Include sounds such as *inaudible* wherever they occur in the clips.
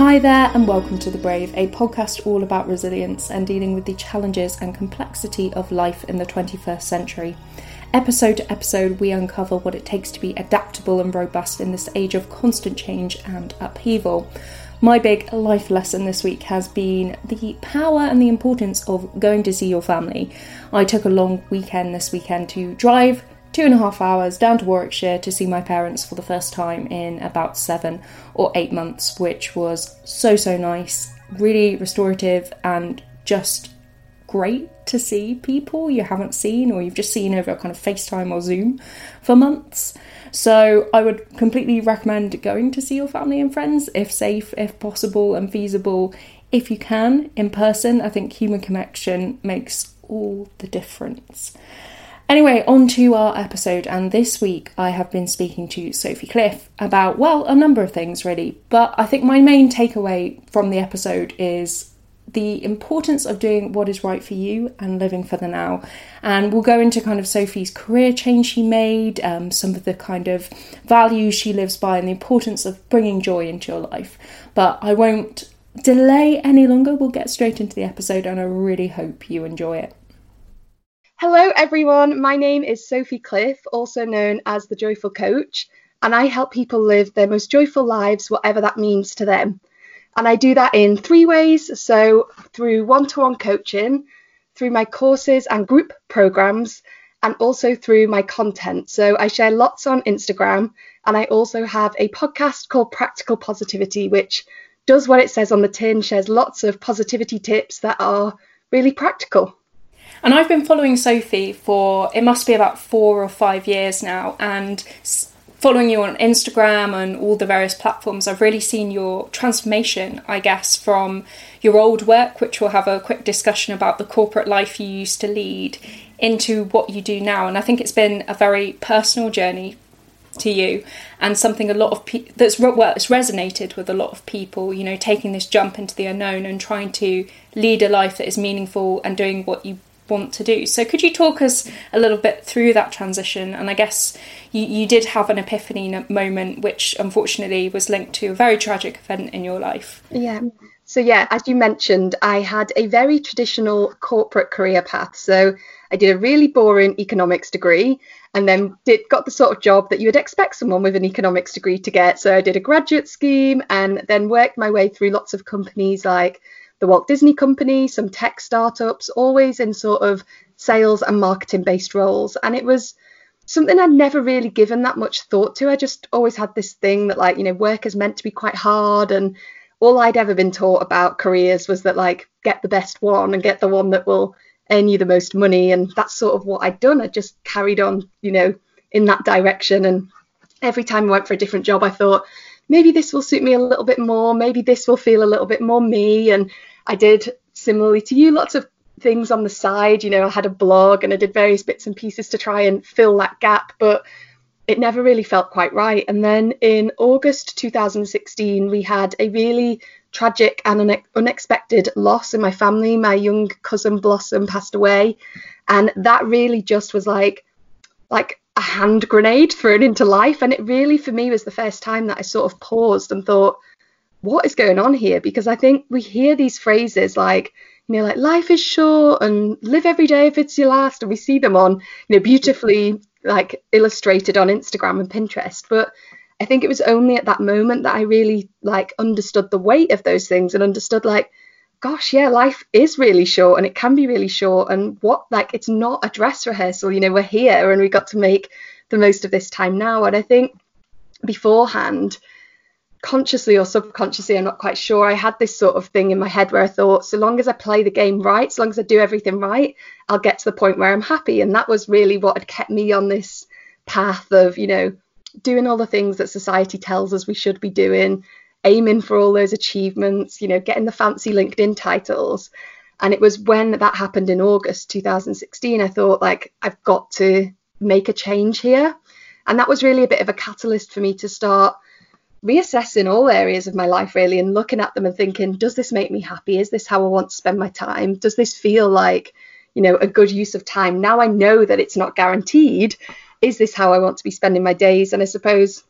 Hi there, and welcome to The Brave, a podcast all about resilience and dealing with the challenges and complexity of life in the 21st century. Episode to episode, we uncover what it takes to be adaptable and robust in this age of constant change and upheaval. My big life lesson this week has been the power and the importance of going to see your family. I took a long weekend this weekend to drive two and a half hours down to Warwickshire to see my parents for the first time in about seven or eight months, which was so, so nice, really restorative, and just great to see people you haven't seen or you've just seen over a kind of FaceTime or Zoom for months. So I would completely recommend going to see your family and friends if safe, if possible, and feasible. If you can in person, I think human connection makes all the difference. Anyway, on to our episode, and this week I have been speaking to Sophie Cliff about, well, a number of things really, but I think my main takeaway from the episode is the importance of doing what is right for you and living for the now. And we'll go into kind of Sophie's career change she made, um, some of the kind of values she lives by, and the importance of bringing joy into your life. But I won't delay any longer, we'll get straight into the episode, and I really hope you enjoy it. Hello, everyone. My name is Sophie Cliff, also known as the Joyful Coach, and I help people live their most joyful lives, whatever that means to them. And I do that in three ways so, through one to one coaching, through my courses and group programs, and also through my content. So, I share lots on Instagram, and I also have a podcast called Practical Positivity, which does what it says on the tin, shares lots of positivity tips that are really practical. And I've been following Sophie for it must be about four or five years now, and following you on Instagram and all the various platforms, I've really seen your transformation, I guess, from your old work, which we'll have a quick discussion about the corporate life you used to lead, into what you do now. And I think it's been a very personal journey to you and something a lot of people that's well it's resonated with a lot of people you know taking this jump into the unknown and trying to lead a life that is meaningful and doing what you want to do. So, could you talk us a little bit through that transition? And I guess you, you did have an epiphany moment, which unfortunately was linked to a very tragic event in your life. Yeah. So, yeah, as you mentioned, I had a very traditional corporate career path. So, I did a really boring economics degree and then did got the sort of job that you would expect someone with an economics degree to get. So, I did a graduate scheme and then worked my way through lots of companies like the Walt Disney Company, some tech startups, always in sort of sales and marketing based roles. And it was something I'd never really given that much thought to. I just always had this thing that, like, you know, work is meant to be quite hard. And all I'd ever been taught about careers was that, like, get the best one and get the one that will earn you the most money. And that's sort of what I'd done. I just carried on, you know, in that direction. And every time I went for a different job, I thought, maybe this will suit me a little bit more. Maybe this will feel a little bit more me. And I did similarly to you lots of things on the side. You know, I had a blog and I did various bits and pieces to try and fill that gap, but it never really felt quite right. And then in August 2016, we had a really tragic and unexpected loss in my family. My young cousin Blossom passed away, and that really just was like like a hand grenade thrown into life. And it really, for me, was the first time that I sort of paused and thought, what is going on here? Because I think we hear these phrases like, you know, like life is short and live every day if it's your last, and we see them on, you know, beautifully like illustrated on Instagram and Pinterest. But I think it was only at that moment that I really like understood the weight of those things and understood like, gosh, yeah, life is really short and it can be really short. And what like it's not a dress rehearsal, you know, we're here and we got to make the most of this time now. And I think beforehand, consciously or subconsciously, I'm not quite sure. I had this sort of thing in my head where I thought, so long as I play the game right, so long as I do everything right, I'll get to the point where I'm happy. And that was really what had kept me on this path of, you know, doing all the things that society tells us we should be doing, aiming for all those achievements, you know, getting the fancy LinkedIn titles. And it was when that happened in August 2016, I thought, like, I've got to make a change here. And that was really a bit of a catalyst for me to start reassessing all areas of my life really and looking at them and thinking does this make me happy? Is this how i want to spend my time? Does this feel like you know a good use of time? Now i know that it's not guaranteed. Is this how i want to be spending my days? And i suppose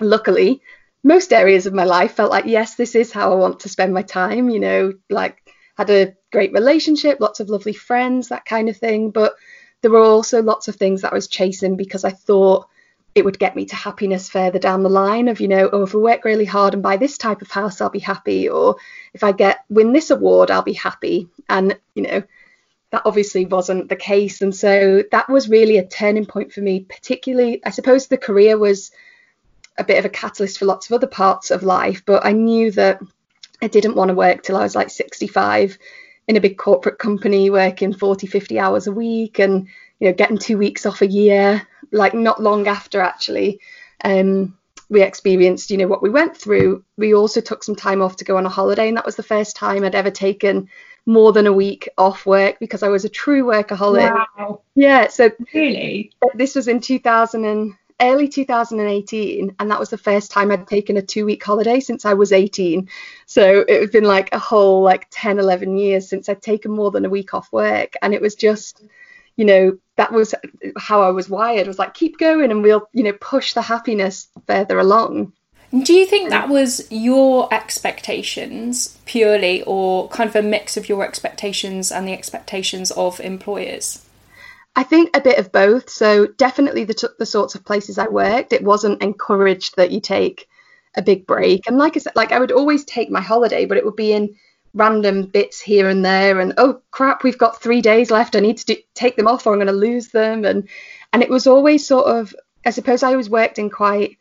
luckily most areas of my life felt like yes this is how i want to spend my time you know like had a great relationship lots of lovely friends that kind of thing. But there were also lots of things that i was chasing because i thought it would get me to happiness further down the line of you know oh if i work really hard and buy this type of house i'll be happy. Or if i get win this award i'll be happy. And you know that obviously wasn't the case. And so that was really a turning point for me particularly i suppose the career was a bit of a catalyst for lots of other parts of life. But I knew that I didn't want to work till I was like 65 in a big corporate company working 40, 50 hours a week and, you know, getting two weeks off a year, like not long after actually. Um, we experienced, you know, what we went through. We also took some time off to go on a holiday, and that was the first time I'd ever taken more than a week off work because I was a true workaholic. Wow. Yeah. So really, this was in 2000 and early 2018, and that was the first time I'd taken a two week holiday since I was 18. So it had been like a whole like 10, 11 years since I'd taken more than a week off work. And it was just, you know, that was how I was wired was like, keep going and we'll, you know, push the happiness further along. Do you think that was your expectations purely, or kind of a mix of your expectations and the expectations of employers? I think a bit of both. So definitely the t- the sorts of places I worked, it wasn't encouraged that you take a big break. And like I said, like I would always take my holiday, but it would be in random bits here and there. And oh crap, we've got three days left. I need to do, take them off, or I'm going to lose them. And and it was always sort of. I suppose I always worked in quite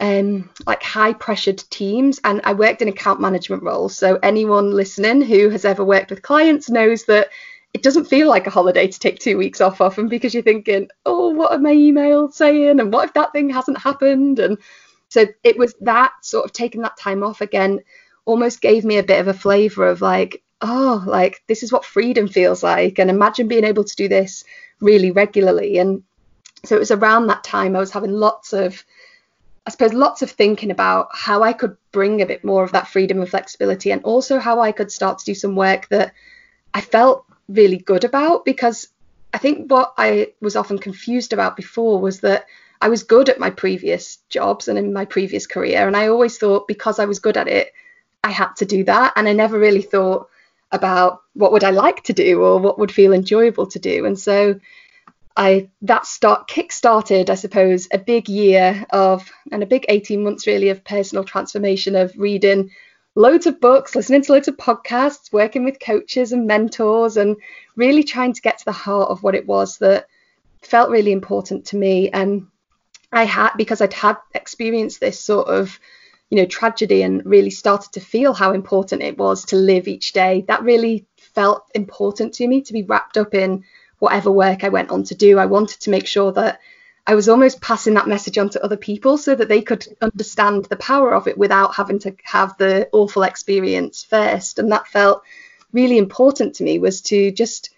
um, like high pressured teams and I worked in account management roles. So anyone listening who has ever worked with clients knows that it doesn't feel like a holiday to take two weeks off often because you're thinking, oh, what are my emails saying? And what if that thing hasn't happened? And so it was that sort of taking that time off again almost gave me a bit of a flavor of like, oh, like this is what freedom feels like. And imagine being able to do this really regularly. And so it was around that time I was having lots of, I suppose, lots of thinking about how I could bring a bit more of that freedom and flexibility and also how I could start to do some work that I felt really good about because I think what I was often confused about before was that I was good at my previous jobs and in my previous career. And I always thought because I was good at it, I had to do that. And I never really thought about what would I like to do or what would feel enjoyable to do. And so I that start kick started, I suppose, a big year of and a big 18 months really of personal transformation of reading loads of books, listening to loads of podcasts, working with coaches and mentors, and really trying to get to the heart of what it was that felt really important to me. And I had, because I'd had experienced this sort of, you know, tragedy and really started to feel how important it was to live each day, that really felt important to me to be wrapped up in whatever work I went on to do. I wanted to make sure that I was almost passing that message on to other people so that they could understand the power of it without having to have the awful experience first. And that felt really important to me was to just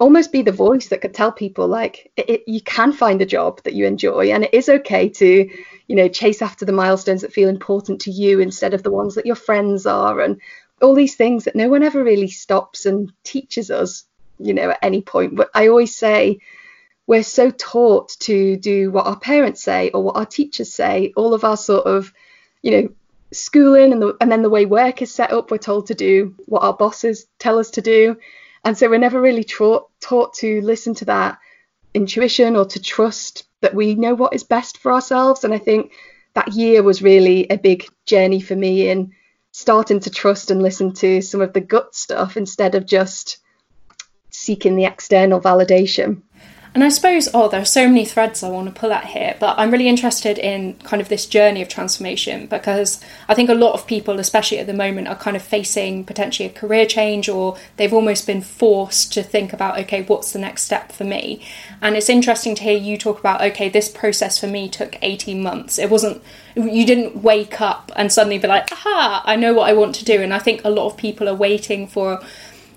almost be the voice that could tell people like it, it, you can find a job that you enjoy and it is okay to you know chase after the milestones that feel important to you instead of the ones that your friends are and all these things that no one ever really stops and teaches us you know at any point but i always say we're so taught to do what our parents say or what our teachers say. All of our sort of, you know, schooling and, the, and then the way work is set up, we're told to do what our bosses tell us to do. And so we're never really taught, taught to listen to that intuition or to trust that we know what is best for ourselves. And I think that year was really a big journey for me in starting to trust and listen to some of the gut stuff instead of just seeking the external validation. And I suppose, oh, there are so many threads I want to pull at here, but I'm really interested in kind of this journey of transformation because I think a lot of people, especially at the moment, are kind of facing potentially a career change or they've almost been forced to think about, okay, what's the next step for me? And it's interesting to hear you talk about, okay, this process for me took 18 months. It wasn't, you didn't wake up and suddenly be like, aha, I know what I want to do. And I think a lot of people are waiting for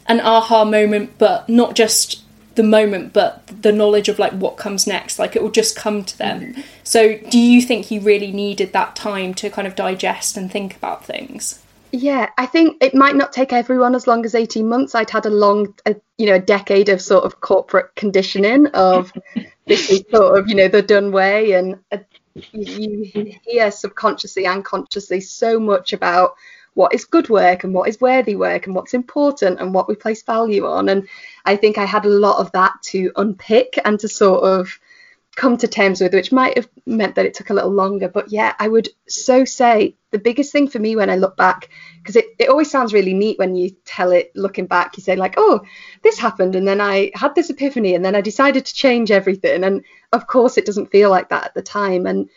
an aha moment, but not just the moment but the knowledge of like what comes next like it will just come to them. Mm-hmm. so do you think you really needed that time to kind of digest and think about things? Yeah i think it might not take everyone as long as 18 months. I'd had a long a, you know a decade of sort of corporate conditioning of *laughs* this is sort of you know the done way and uh, you hear subconsciously and consciously so much about what is good work and what is worthy work and what's important and what we place value on. And I think I had a lot of that to unpick and to sort of come to terms with, which might have meant that it took a little longer. But yeah, I would so say the biggest thing for me when I look back, because it, it always sounds really neat when you tell it looking back, you say, like, oh, this happened, and then I had this epiphany, and then I decided to change everything. And of course, it doesn't feel like that at the time. And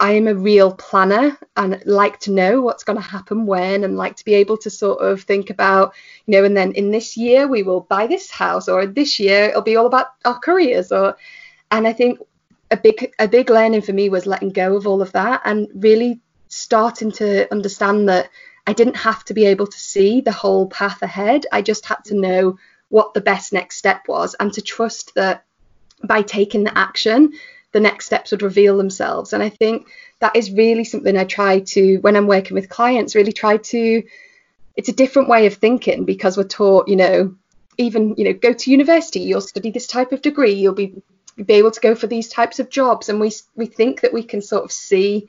I am a real planner and like to know what's going to happen when and like to be able to sort of think about, you know, and then in this year we will buy this house or this year it'll be all about our careers or and I think a big a big learning for me was letting go of all of that and really starting to understand that I didn't have to be able to see the whole path ahead. I just had to know what the best next step was and to trust that by taking the action, the next steps would reveal themselves. And I think that is really something I try to, when I'm working with clients, really try to. It's a different way of thinking because we're taught, you know, even, you know, go to university, you'll study this type of degree, you'll be be able to go for these types of jobs and we we think that we can sort of see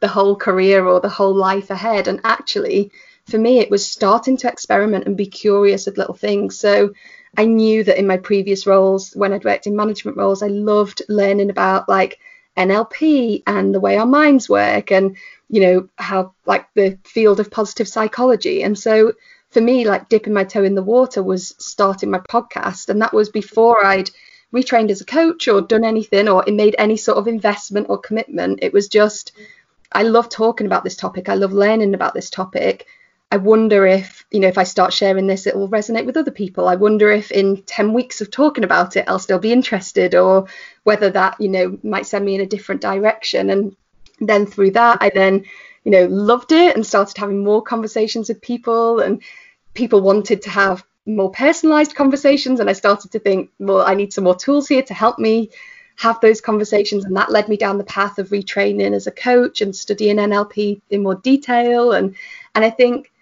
the whole career or the whole life ahead and actually for me it was starting to experiment and be curious of little things so I knew that in my previous roles when I'd worked in management roles I loved learning about like NLP and the way our minds work and you know how like the field of positive psychology and so for me like dipping my toe in the water was starting my podcast and that was before I'd retrained as a coach or done anything or made any sort of investment or commitment. It was just, I love talking about this topic. I love learning about this topic. I wonder if, you know, if I start sharing this, it will resonate with other people. I wonder if in 10 weeks of talking about it, I'll still be interested or whether that, you know, might send me in a different direction. And then through that, I then, you know, loved it and started having more conversations with people and people wanted to have more personalized conversations and I started to think, well, I need some more tools here to help me have those conversations and that led me down the path of retraining as a coach and studying NLP in more detail and and I think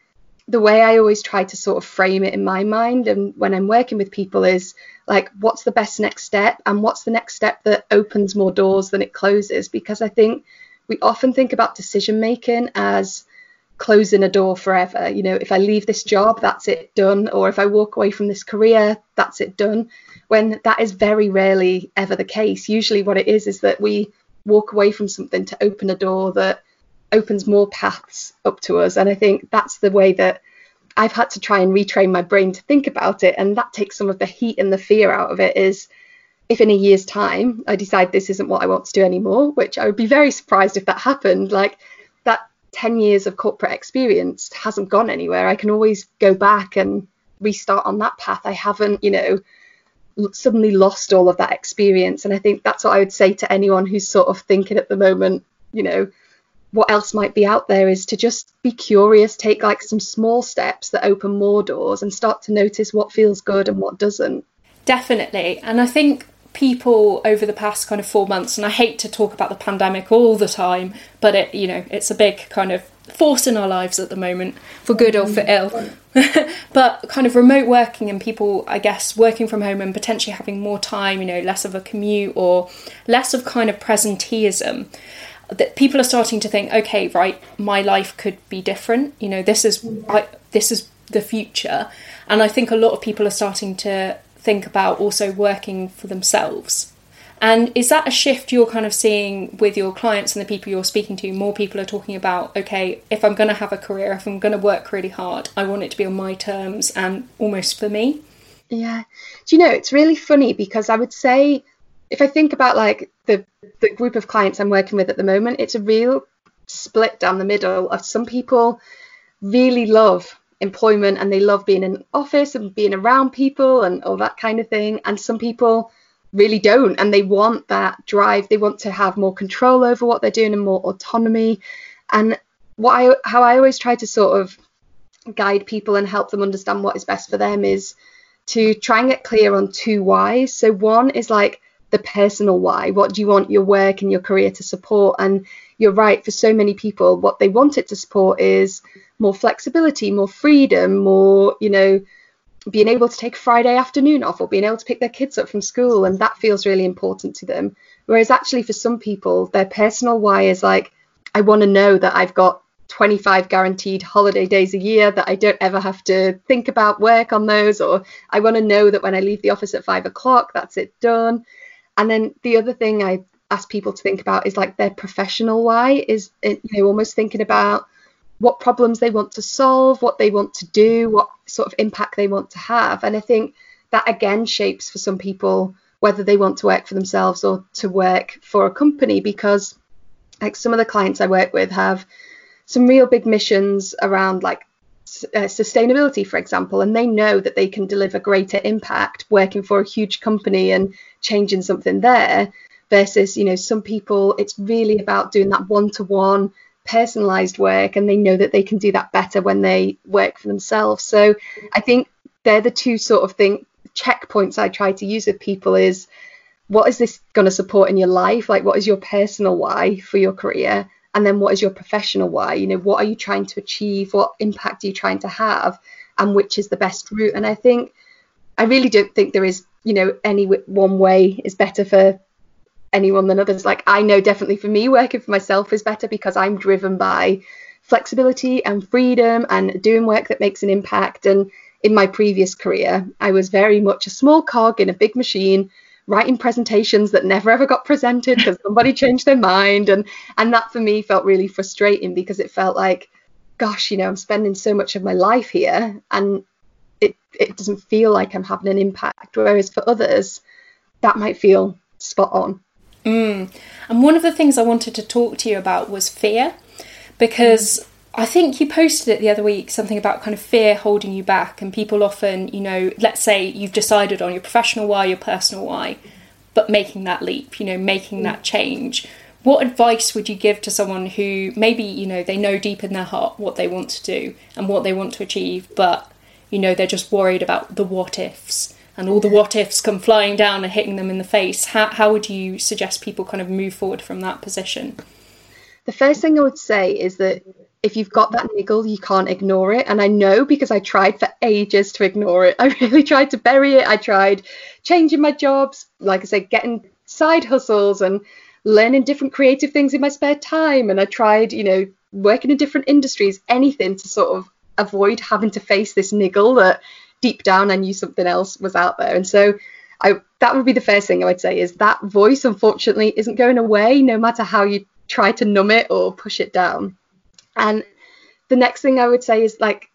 the way I always try to sort of frame it in my mind and when I'm working with people is like what's the best next step and what's the next step that opens more doors than it closes because I think we often think about decision making as closing a door forever. You know, if I leave this job, that's it done. Or if I walk away from this career, that's it done. When that is very rarely ever the case. Usually, what it is is that we walk away from something to open a door that opens more paths up to us. And I think that's the way that I've had to try and retrain my brain to think about it. And that takes some of the heat and the fear out of it. Is if in a year's time I decide this isn't what I want to do anymore, which I would be very surprised if that happened, like that 10 years of corporate experience hasn't gone anywhere. I can always go back and restart on that path. I haven't, you know, suddenly lost all of that experience. And I think that's what I would say to anyone who's sort of thinking at the moment, you know, what else might be out there is to just be curious, take like some small steps that open more doors and start to notice what feels good and what doesn't. Definitely. And I think people over the past kind of four months, and I hate to talk about the pandemic all the time, but it, you know, it's a big kind of force in our lives at the moment, for good or for ill. *laughs* but kind of remote working and people, I guess, working from home and potentially having more time, you know, less of a commute or less of kind of presenteeism. That people are starting to think, okay, right, my life could be different. You know, this is I, this is the future, and I think a lot of people are starting to think about also working for themselves. And is that a shift you're kind of seeing with your clients and the people you're speaking to? More people are talking about, okay, if I'm going to have a career, if I'm going to work really hard, I want it to be on my terms and almost for me. Yeah. Do you know, it's really funny because I would say, if I think about like the, the group of clients I'm working with at the moment, it's a real split down the middle of some people really love employment and they love being in office and being around people and all that kind of thing. And some people really don't and they want that drive. They want to have more control over what they're doing and more autonomy. And what I how I always try to sort of guide people and help them understand what is best for them is to try and get clear on two whys. So one is like the personal why. What do you want your work and your career to support? And you're right, for so many people, what they want it to support is more flexibility, more freedom, more, you know, being able to take Friday afternoon off or being able to pick their kids up from school. And that feels really important to them. Whereas actually, for some people, their personal why is like, I want to know that I've got 25 guaranteed holiday days a year, that I don't ever have to think about work on those, or I want to know that when I leave the office at five o'clock, that's it done. And then the other thing I ask people to think about is like their professional why is you know almost thinking about what problems they want to solve, what they want to do, what sort of impact they want to have. And I think that again shapes for some people whether they want to work for themselves or to work for a company because like some of the clients I work with have some real big missions around like uh, sustainability, for example, and they know that they can deliver greater impact working for a huge company and changing something there versus, you know, some people, it's really about doing that one to one personalized work and they know that they can do that better when they work for themselves. So I think they're the two sort of thing checkpoints I try to use with people is what is this going to support in your life? Like what is your personal why for your career? And then what is your professional why? You know, what are you trying to achieve? What impact are you trying to have? And which is the best route? And I think I really don't think there is, you know, any one way is better for anyone than others. Like I know definitely for me, working for myself is better because I'm driven by flexibility and freedom and doing work that makes an impact. And in my previous career, I was very much a small cog in a big machine, writing presentations that never ever got presented because somebody *laughs* changed their mind. And and that for me felt really frustrating because it felt like, gosh, you know, I'm spending so much of my life here and it, it doesn't feel like I'm having an impact. Whereas for others, that might feel spot on. Mm. And one of the things I wanted to talk to you about was fear, because. I think you posted it the other week something about kind of fear holding you back, and people often, you know, let's say you've decided on your professional why, your personal why, but making that leap, you know, making mm. that change. What advice would you give to someone who maybe, you know, they know deep in their heart what they want to do and what they want to achieve, but, you know, they're just worried about the what ifs? and all the what ifs come flying down and hitting them in the face, how, how would you suggest people kind of move forward from that position? The first thing I would say is that if you've got that niggle, you can't ignore it. And I know because I tried for ages to ignore it. *laughs* I really tried to bury it. I tried changing my jobs, like I said, getting side hustles and learning different creative things in my spare time. And I tried, you know, working in different industries, anything to sort of avoid having to face this niggle that deep down I knew something else was out there. And so I that would be the first thing I would say is that voice unfortunately isn't going away no matter how you try to numb it or push it down. And the next thing I would say is like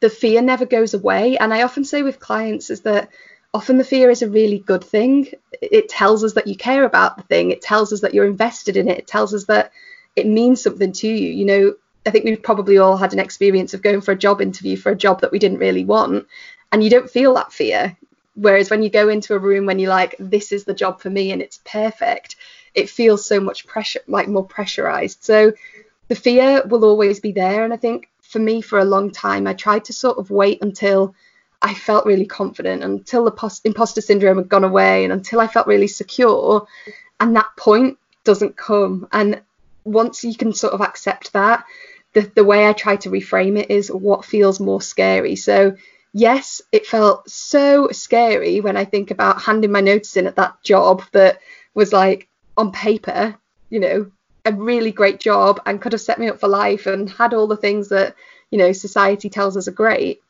the fear never goes away. And I often say with clients is that often the fear is a really good thing. It tells us that you care about the thing. It tells us that you're invested in it. It tells us that it means something to you. You know, I think we've probably all had an experience of going for a job interview for a job that we didn't really want and you don't feel that fear. Whereas when you go into a room when you're like, this is the job for me and it's perfect, it feels so much pressure, like more pressurized. So the fear will always be there. And I think for me, for a long time, I tried to sort of wait until I felt really confident, until the post- imposter syndrome had gone away, and until I felt really secure. And that point doesn't come. And once you can sort of accept that, the, the way I try to reframe it is what feels more scary. So yes, it felt so scary when I think about handing my notice in at that job that was like on paper, you know, a really great job and could have set me up for life and had all the things that, you know, society tells us are great.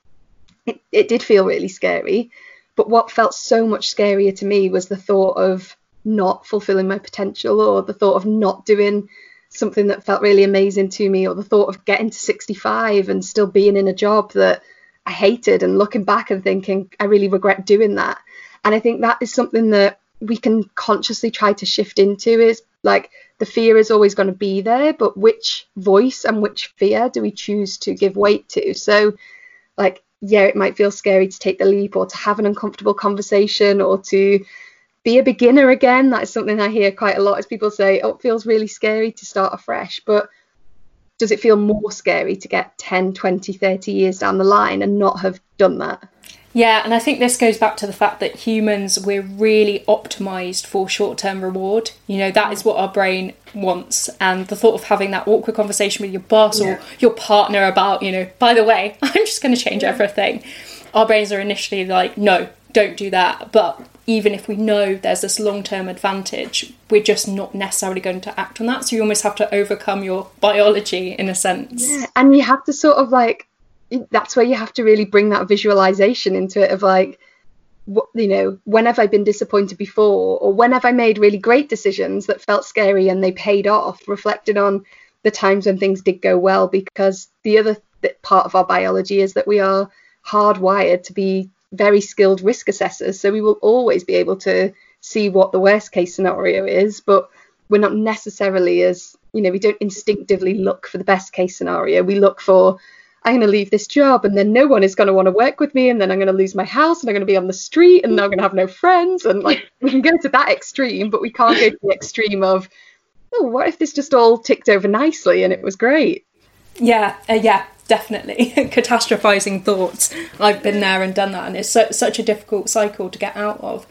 It, it did feel really scary. But what felt so much scarier to me was the thought of not fulfilling my potential or the thought of not doing something that felt really amazing to me or the thought of getting to 65 and still being in a job that I hated and looking back and thinking I really regret doing that. And I think that is something that we can consciously try to shift into is like the fear is always going to be there, but which voice and which fear do we choose to give weight to? So, like, yeah, it might feel scary to take the leap or to have an uncomfortable conversation or to be a beginner again. That is something I hear quite a lot as people say, oh, it feels really scary to start afresh. But does it feel more scary to get 10, 20, 30 years down the line and not have done that? Yeah, and I think this goes back to the fact that humans, we're really optimized for short term reward. You know, that is what our brain wants. And the thought of having that awkward conversation with your boss yeah. or your partner about, you know, by the way, *laughs* I'm just going to change yeah. everything. our brains are initially like, no, don't do that. But even if we know there's this long term advantage, we're just not necessarily going to act on that. So you almost have to overcome your biology in a sense. Yeah, and you have to sort of like, that's where you have to really bring that visualization into it of like, you know, when have I been disappointed before, or when have I made really great decisions that felt scary and they paid off, reflecting on the times when things did go well, because the other part of our biology is that we are hardwired to be very skilled risk assessors. So we will always be able to see what the worst case scenario is, but we're not necessarily as, you know, we don't instinctively look for the best case scenario. We look for, I'm going to leave this job and then no one is going to want to work with me and then I'm going to lose my house and I'm going to be on the street and I'm going to have no friends. And like, *laughs* we can go to that extreme, but we can't go to the extreme of, oh, what if this just all ticked over nicely and it was great? Yeah, uh, yeah, definitely *laughs* catastrophizing thoughts. I've been there and done that, and it's so, such a difficult cycle to get out of.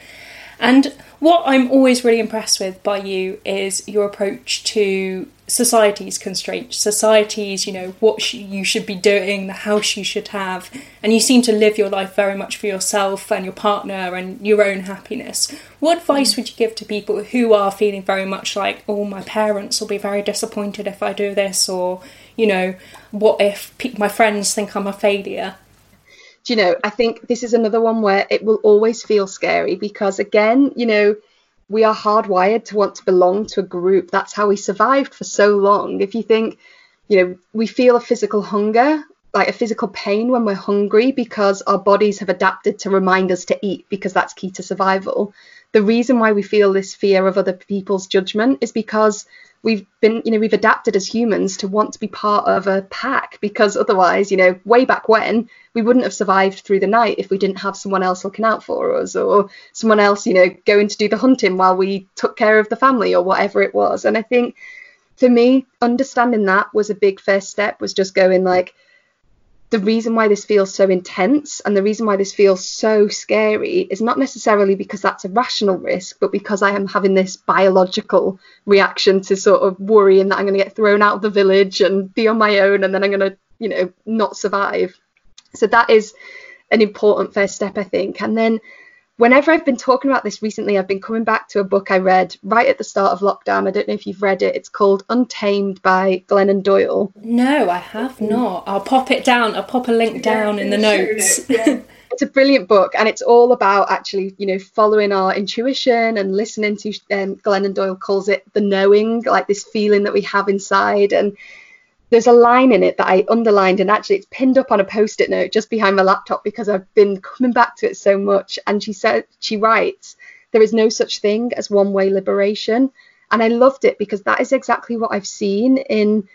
And what I'm always really impressed with by you is your approach to society's constraints, society's, you know, what you should be doing, the house you should have, and you seem to live your life very much for yourself and your partner and your own happiness. What advice would you give to people who are feeling very much like, oh, my parents will be very disappointed if I do this, or, you know, what if my friends think I'm a failure? You know, I think this is another one where it will always feel scary because, again, you know, we are hardwired to want to belong to a group. That's how we survived for so long. If you think, you know, we feel a physical hunger, like a physical pain when we're hungry because our bodies have adapted to remind us to eat because that's key to survival. The reason why we feel this fear of other people's judgment is because we've been you know we've adapted as humans to want to be part of a pack because otherwise you know way back when we wouldn't have survived through the night if we didn't have someone else looking out for us or someone else you know going to do the hunting while we took care of the family or whatever it was. And i think for me understanding that was a big first step was just going like the reason why this feels so intense and the reason why this feels so scary is not necessarily because that's a rational risk, but because I am having this biological reaction to sort of worrying that I'm going to get thrown out of the village and be on my own and then I'm going to, you know, not survive. So that is an important first step, I think. And then whenever I've been talking about this recently, I've been coming back to a book I read right at the start of lockdown. I don't know if you've read it. It's called Untamed by Glennon Doyle. No, I have not. I'll pop it down. I'll pop a link down in the notes. *laughs* it's a brilliant book, and it's all about actually, you know, following our intuition and listening to. Um, Glennon Doyle calls it the knowing, like this feeling that we have inside, and there's a line in it that I underlined and actually it's pinned up on a post-it note just behind my laptop because I've been coming back to it so much. And she said she writes, there is no such thing as one-way liberation. And I loved it because that is exactly what I've seen in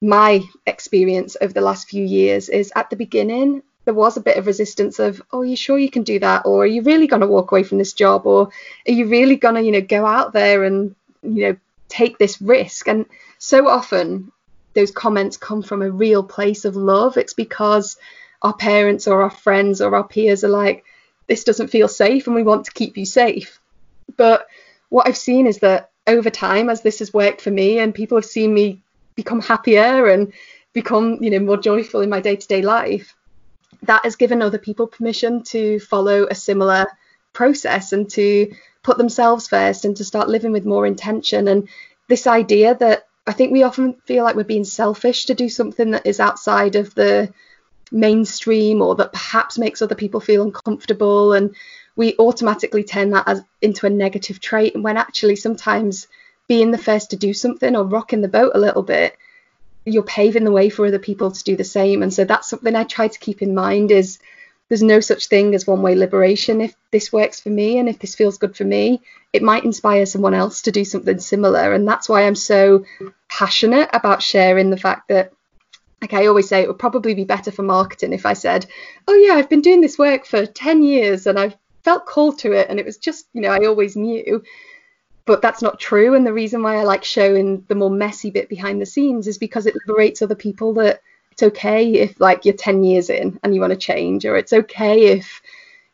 my experience over the last few years is at the beginning there was a bit of resistance of oh are you sure you can do that or are you really going to walk away from this job or are you really going to you know go out there and you know take this risk and so often those comments come from a real place of love. It's because our parents or our friends or our peers are like, this doesn't feel safe and we want to keep you safe. But what I've seen is that over time, as this has worked for me and people have seen me become happier and become, you know, more joyful in my day-to-day life, that has given other people permission to follow a similar process and to put themselves first and to start living with more intention. And this idea that I think we often feel like we're being selfish to do something that is outside of the mainstream or that perhaps makes other people feel uncomfortable and we automatically turn that as into a negative trait. When actually sometimes being the first to do something or rocking the boat a little bit you're paving the way for other people to do the same. And so that's something I try to keep in mind is there's no such thing as one way liberation. If this works for me and if this feels good for me, it might inspire someone else to do something similar. And that's why I'm so passionate about sharing the fact that, like I always say, it would probably be better for marketing if I said, oh, yeah, I've been doing this work for 10 years and I've felt called to it. And it was just, you know, I always knew. But that's not true. And the reason why I like showing the more messy bit behind the scenes is because it liberates other people that it's okay if like you're 10 years in and you want to change or it's okay if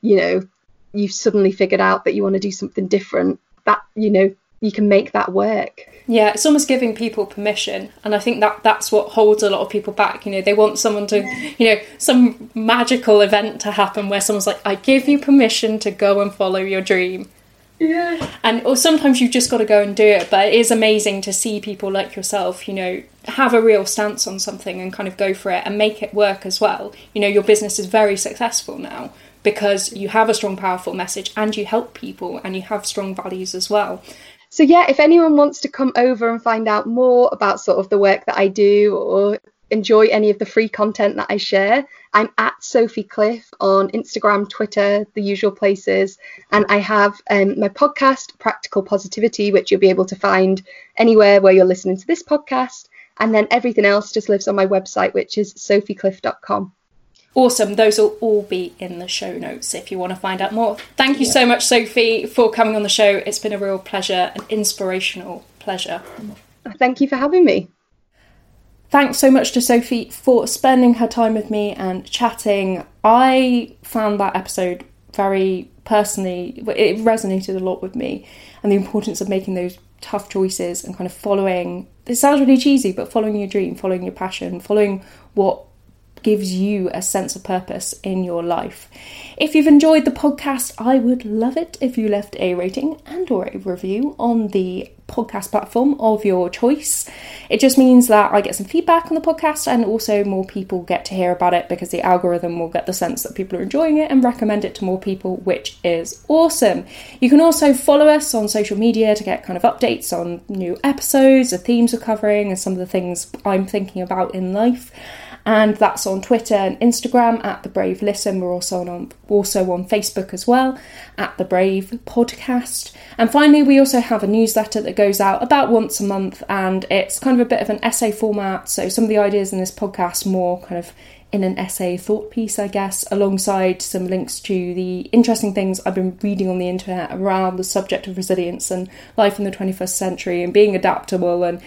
you know you've suddenly figured out that you want to do something different that you know you can make that work. Yeah, it's almost giving people permission, and I think that that's what holds a lot of people back. You know, they want someone to, you know, some magical event to happen where someone's like, "I give you permission to go and follow your dream." Yeah. And or sometimes you've just got to go and do it. But it is amazing to see people like yourself, you know, have a real stance on something and kind of go for it and make it work as well. You know, your business is very successful now because you have a strong, powerful message and you help people and you have strong values as well. So, yeah, if anyone wants to come over and find out more about sort of the work that I do or enjoy any of the free content that I share, I'm at Sophie Cliff on Instagram, Twitter, the usual places. And I have um, my podcast, Practical Positivity, which you'll be able to find anywhere where you're listening to this podcast. And then everything else just lives on my website, which is sophiecliff.com. Awesome. Those will all be in the show notes if you want to find out more. Thank you so much, Sophie, for coming on the show. It's been a real pleasure, an inspirational pleasure. Thank you for having me. Thanks so much to Sophie for spending her time with me and chatting. I found that episode very personally, it resonated a lot with me and the importance of making those tough choices and kind of following. It sounds really cheesy, but following your dream, following your passion, following what gives you a sense of purpose in your life. If you've enjoyed the podcast, I would love it if you left a rating and or a review on the podcast platform of your choice. It just means that I get some feedback on the podcast and also more people get to hear about it because the algorithm will get the sense that people are enjoying it and recommend it to more people, which is awesome. You can also follow us on social media to get kind of updates on new episodes, the themes we're covering, and some of the things I'm thinking about in life and that's on Twitter and Instagram at the Brave Listen. We're also on um, also on Facebook as well at the Brave Podcast. And finally, we also have a newsletter that goes out about once a month, and it's kind of a bit of an essay format. So some of the ideas in this podcast more kind of in an essay thought piece, I guess, alongside some links to the interesting things I've been reading on the internet around the subject of resilience and life in the 21st century and being adaptable and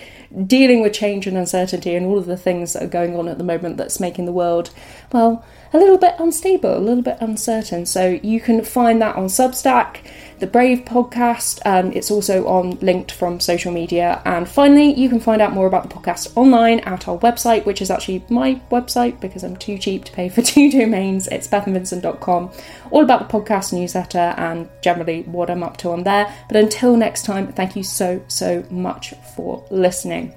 dealing with change and uncertainty and all of the things that are going on at the moment that's making the world, well, a little bit unstable, a little bit uncertain. So you can find that on Substack, the Brave podcast. Um, it's also on linked from social media. And finally, you can find out more about the podcast online at our website, which is actually my website because I'm too cheap to pay for *laughs* two domains. It's bethanvincent.com. All about the podcast newsletter and generally what I'm up to on there. But until next time, thank you so, so much for listening.